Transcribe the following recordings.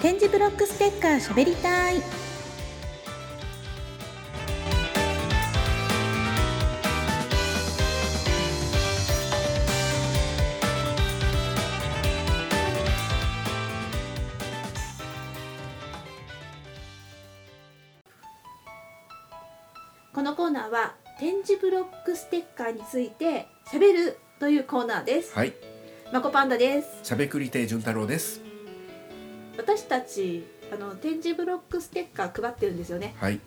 点字ブロックステッカーしゃべりたい。このコーナーは点字ブロックステッカーについてしゃべるというコーナーです。はい、まこパンダです。しゃべくり亭潤太郎です。私たちあの点字ブロックステッカー配ってるんですよね。はい、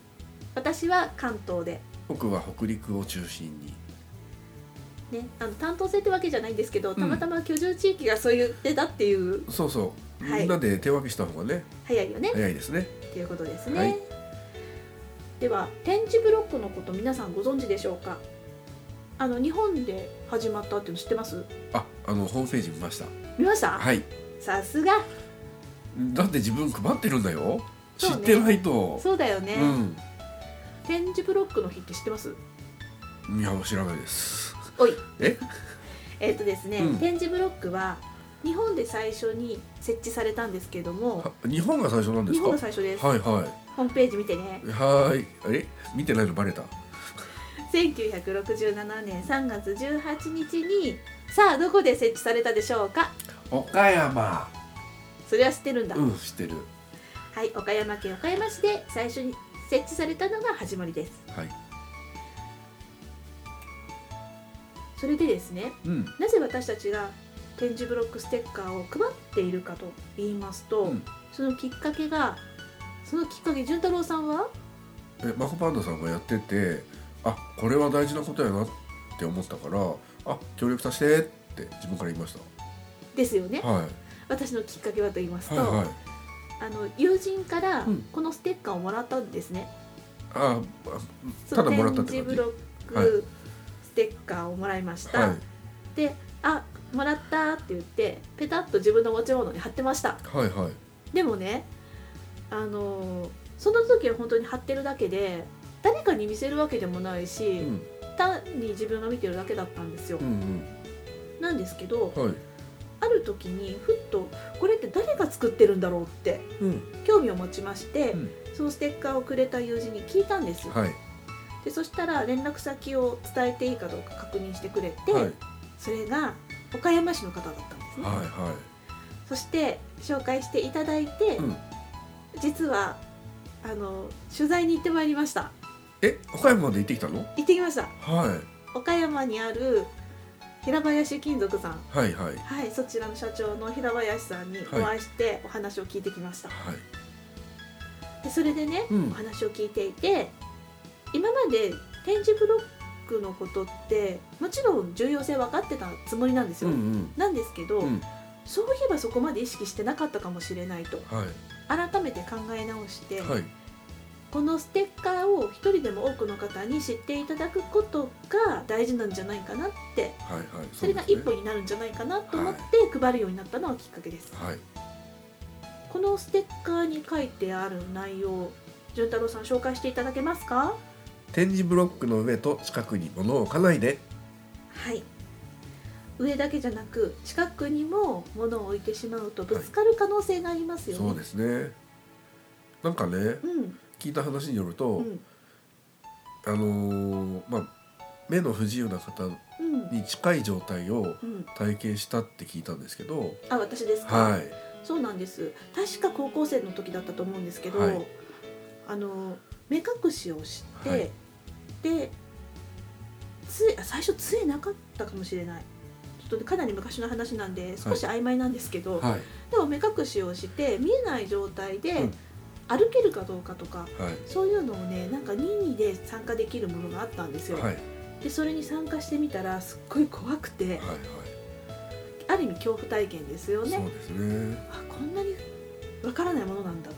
私は関東で。僕は北陸を中心に。ねあの担当制ってわけじゃないんですけどたまたま居住地域がそう言ってたっていう、そうそう、はい。みんなで手分けした方がね、早いよね。早いですね。っていうことですね、はい。では点字ブロックのこと皆さんご存知でしょうか？あの日本で始まったっていうの知ってます？あ、あのホームページ見ました。見ました、はい、さすがだって自分配ってるんだよ。知ってないと。そうだよね、うん、点字ブロックの日って知ってます？いや、知らないです。おいえ、えっとですね、うん点字ブロックは日本で最初に設置されたんですけどもは日本が最初なんですか？日本がは最初です、いはホームページ見てねい。はーい、え、見てないのバレた。1967年3月18日にさあどこで設置されたでしょうか？岡山。それは知ってるんだ、うん、知ってる。はい岡山県岡山市で最初に設置されたのが始まりですはい。それでですねうん。なぜ私たちが点字ブロックステッカーを配っているかと言いますと、うんそのきっかけがそのきっかけ潤太郎さんは？え、マコパンダさんがやってて、あ、これは大事なことやなって思ったから、あ、協力させてって自分から言いましですよねた。はい。私のきっかけはと言いますと、はいはい。あの友人からうんこのステッカーをもらったんですね、あ、そのただもらったってブロックステッカーをもらいました、はい。で「あもらった」って言ってペタッと自分の持ち物に貼ってましたはいはい。でもねあのその時は本当に貼ってるだけで誰かに見せるわけでもないし、うん単に自分が見てるだけだったんですよ、うんなんですけどうん。はい。時にふっとこれって誰が作ってるんだろうってうん。興味を持ちまして、うんそのステッカーをくれた友人に聞いたんです、はい。でそしたら連絡先を伝えていいかどうか確認してくれて、はい。それが岡山市の方だったんですね、はいはそして紹介していただいて、うん実はあの取材に行ってまいりましたい。え、岡山まで行ってきたの？行ってきましたは岡山にある平林金属さんい。はいはい。はいそちらの社長の平林さんにお会いしてお話を聞いてきました、はい。でそれでね、うんお話を聞いていて今まで点字ブロックのことってもちろん重要性分かってたつもりなんですよ、うんうん。なんですけど、うん。そういえばそこまで意識してなかったかもしれないとはい。改めて考え直して、はい。このステッカーを一人でも多くの方に知っていただくことが大事なんじゃないかなってはいはい。それが一歩になるんじゃないかなと思って配るようになったのがきっかけです、はい。このステッカーに書いてある内容潤太郎さん紹介していただけますか？点字ブロックの上と近くに物を置かないで。はい上だけじゃなく近くにも物を置いてしまうとぶつかる可能性がありますよね、そうですね。なんかね、うん聞いた話によると、うん。あのーまあ目の不自由な方うんに近い状態をうん。体験したって聞いたんですけど、あ私ですか、はい。そうなんです。確か高校生の時だったと思うんですけど、はい。あの目隠しをして、はい。で杖あ最初杖なかったかもしれない。ちょっとねかなり昔の話なんで少し曖昧なんですけど、はい。でも目隠しをして見えない状態でうん歩けるかどうかとか、はい。そういうのをねなんか任意で参加できるものがあったんですよ、はい。でそれに参加してみたらすっごい怖くてはい。はい。ある意味恐怖体験ですよねそうですね。あこんなにわからないものなんだと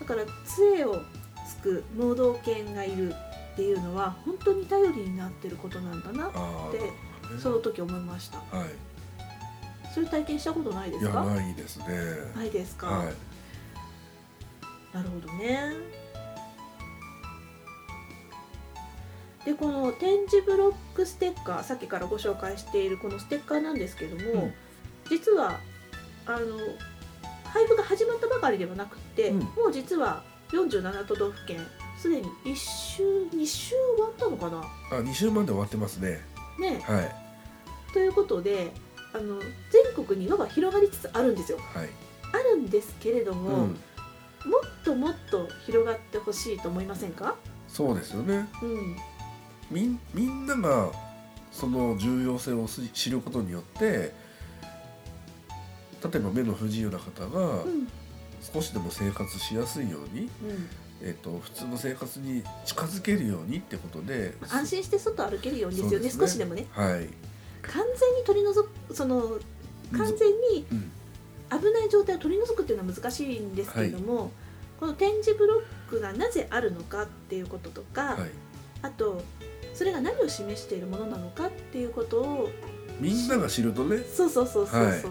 だから杖をつく盲導犬がいるっていうのは本当に頼りになってることなんだなああ。でなるほどねその時思いましたはい。そういう体験したことないでいやすかないですね。ないですか、はい。なるほどね。でこの点字ブロックステッカーさっきからご紹介しているこのステッカーなんですけども、うん。実はあの配布が始まったばかりではなくて、うん。もう実は47都道府県すでに1週2週終わったのかな？あ2週まで終わってますね。ね。はい。ということであの全国に輪が広がりつつあるんですよ。はい。あるんですけれどうも、もっんともっと広がってほしいと思いませんか？そうですよね。うん。みんみんながその重要性を知知ることによって例えば目の不自由な方がうん。少しでも生活しやすいように、うん。えっと普通の生活に近づけるようにってことで安心して外歩けるようにですよねね。少しでもね。はい、完全に取り除くその完全にうん危ない状態を取り除くっていうのは難しいんですけれども、この点字ブロックがなぜあるのかっていうこととか、はい、あとそれが何を示しているものなのかっていうことをみんなが知るとね。そうそうそうそうそう、はい。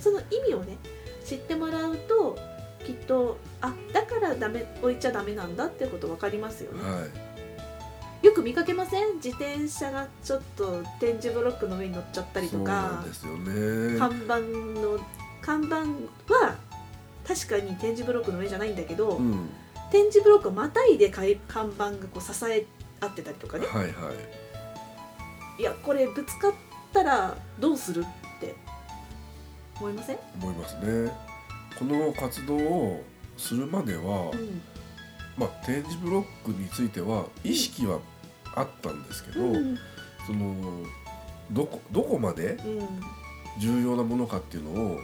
その意味をね知ってもらうときっとあだからダメ置いちゃダメなんだっていうこと分かりますよね、はい。よく見かけません？自転車がちょっと点字ブロックの上に乗っちゃったりとか。んですよね。看板の看板は確かに点字ブロックの上じゃないんだけど、うん。点字ブロックをまたいでかい看板がこう支え合ってたりとかね。はいはい。いやこれぶつかったらどうするって思いません、思いますね。この活動をするまでは、うん。まあ点字ブロックについては意識はあったんですけど、うん。そのどこどこまでうん重要なものかっていうのを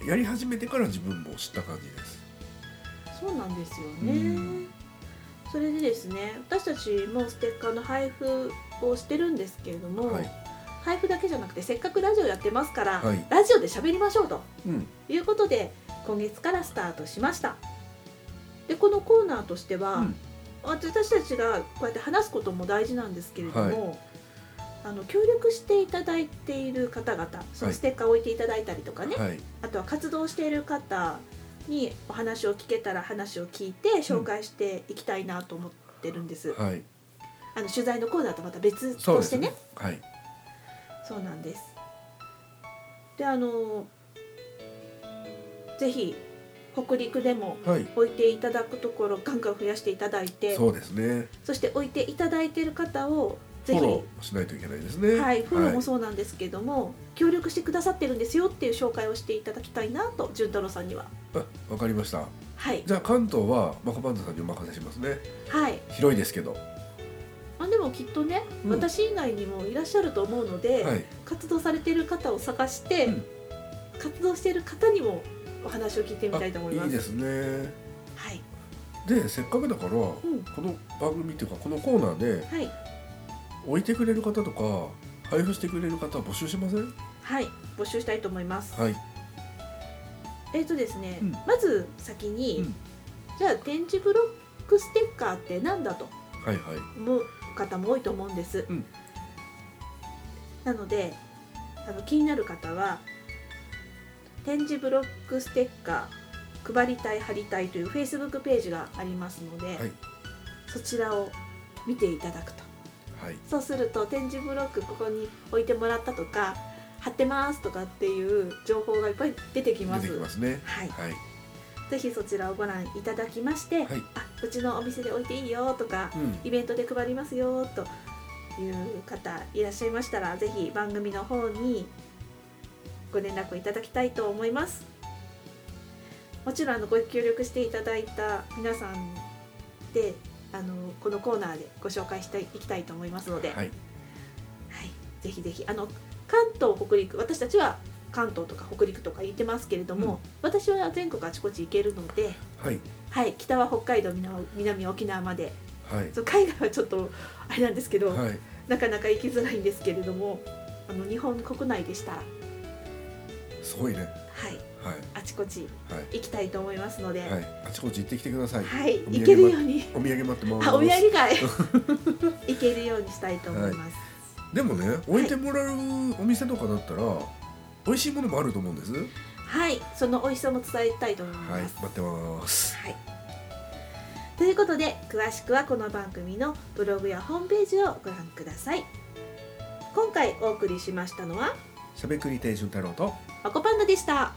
うん、やり始めてから自分も知った感じです。そうなんですよね、うん。それでですね私たちもステッカーの配布をしてるんですけれども、はい、配布だけじゃなくてせっかくラジオやってますから、はい。ラジオで喋りましょうとうん、いうことで今月からスタートしました。でこのコーナーとしては、うん。私たちがこうやって話すことも大事なんですけれども、あの協力していただいている方々そのステッカーを置いていただいたりとかね、はい、あとは活動している方にお話を聞けたら話を聞いて紹介していきたいなと思ってるんです、はい、あの取材のコーナーとまた別としてね。ね。はい、そうなんです。であのぜひ北陸でもはい、置いていただくところガンガン増やしていただいてそうですね。そして置いていただいている方をフォローしないといけないですね。はい、フォローもそうなんですけども、協力してくださってるんですよっていう紹介をしていただきたいなと潤太郎さんにはあ、わかりました。はいじゃあ関東はマコパンダさんにお任せしますね。はい広いですけど。あでもきっとね、うん私以外にもいらっしゃると思うので、はい、活動されている方を探して、うん活動している方にもお話を聞いてみたいと思います。いいですね。はい、で、せっかくだから、こうん、の番組っていうかこのコーナーではい、置いてくれる方とか配布してくれる方募集しません？はい、募集したいと思います。はい、えっ、とですね、うんまず先に、うんじゃあ点字ブロックステッカーってなんだと？はいはい。思う方も多いと思うんです。うんなのであの気になる方は点字ブロックステッカー配りたい貼りたいというフェイスブックページがありますので、はいそちらを見ていただくとはい。そうすると点字ブロックここに置いてもらったとか貼ってますとかっていう情報がいっぱい出てきます。出てきますね。はい、はい。ぜひそちらをご覧いただきまして、はい。あうちのお店で置いていいよとかうん。イベントで配りますよという方いらっしゃいましたらぜひ番組の方にご連絡いただきたいと思いますもちろんあのご協力していただいた皆さんであのこのコーナーでご紹介していきたいと思いますので、はいはい。ぜひぜひあの関東北陸私たちは関東とか北陸とか言ってますけれども、うん私は全国あちこち行けるので、はい。はい、北は北海道南は沖縄まではい。そう海外はちょっとあれなんですけど、はい。なかなか行きづらいんですけれどもあの日本国内でしたら、すごいね。はい、はい。あちこちはい。行きたいと思いますので、はいはい。あちこち行ってきてください。お土産行けるようにお土産待ってます。あお土産会 行けるようにしたいと思います。でもね、置いてもらうお店とかだったら、美味しいものもあると思うんです。はい、その美味しさも伝えたいと思いはいます。、待ってます。はい。ということで詳しくはこの番組のブログやホームページをご覧ください。今回お送りしましたのはしゃべくり亭順太郎と。マコパンダでした。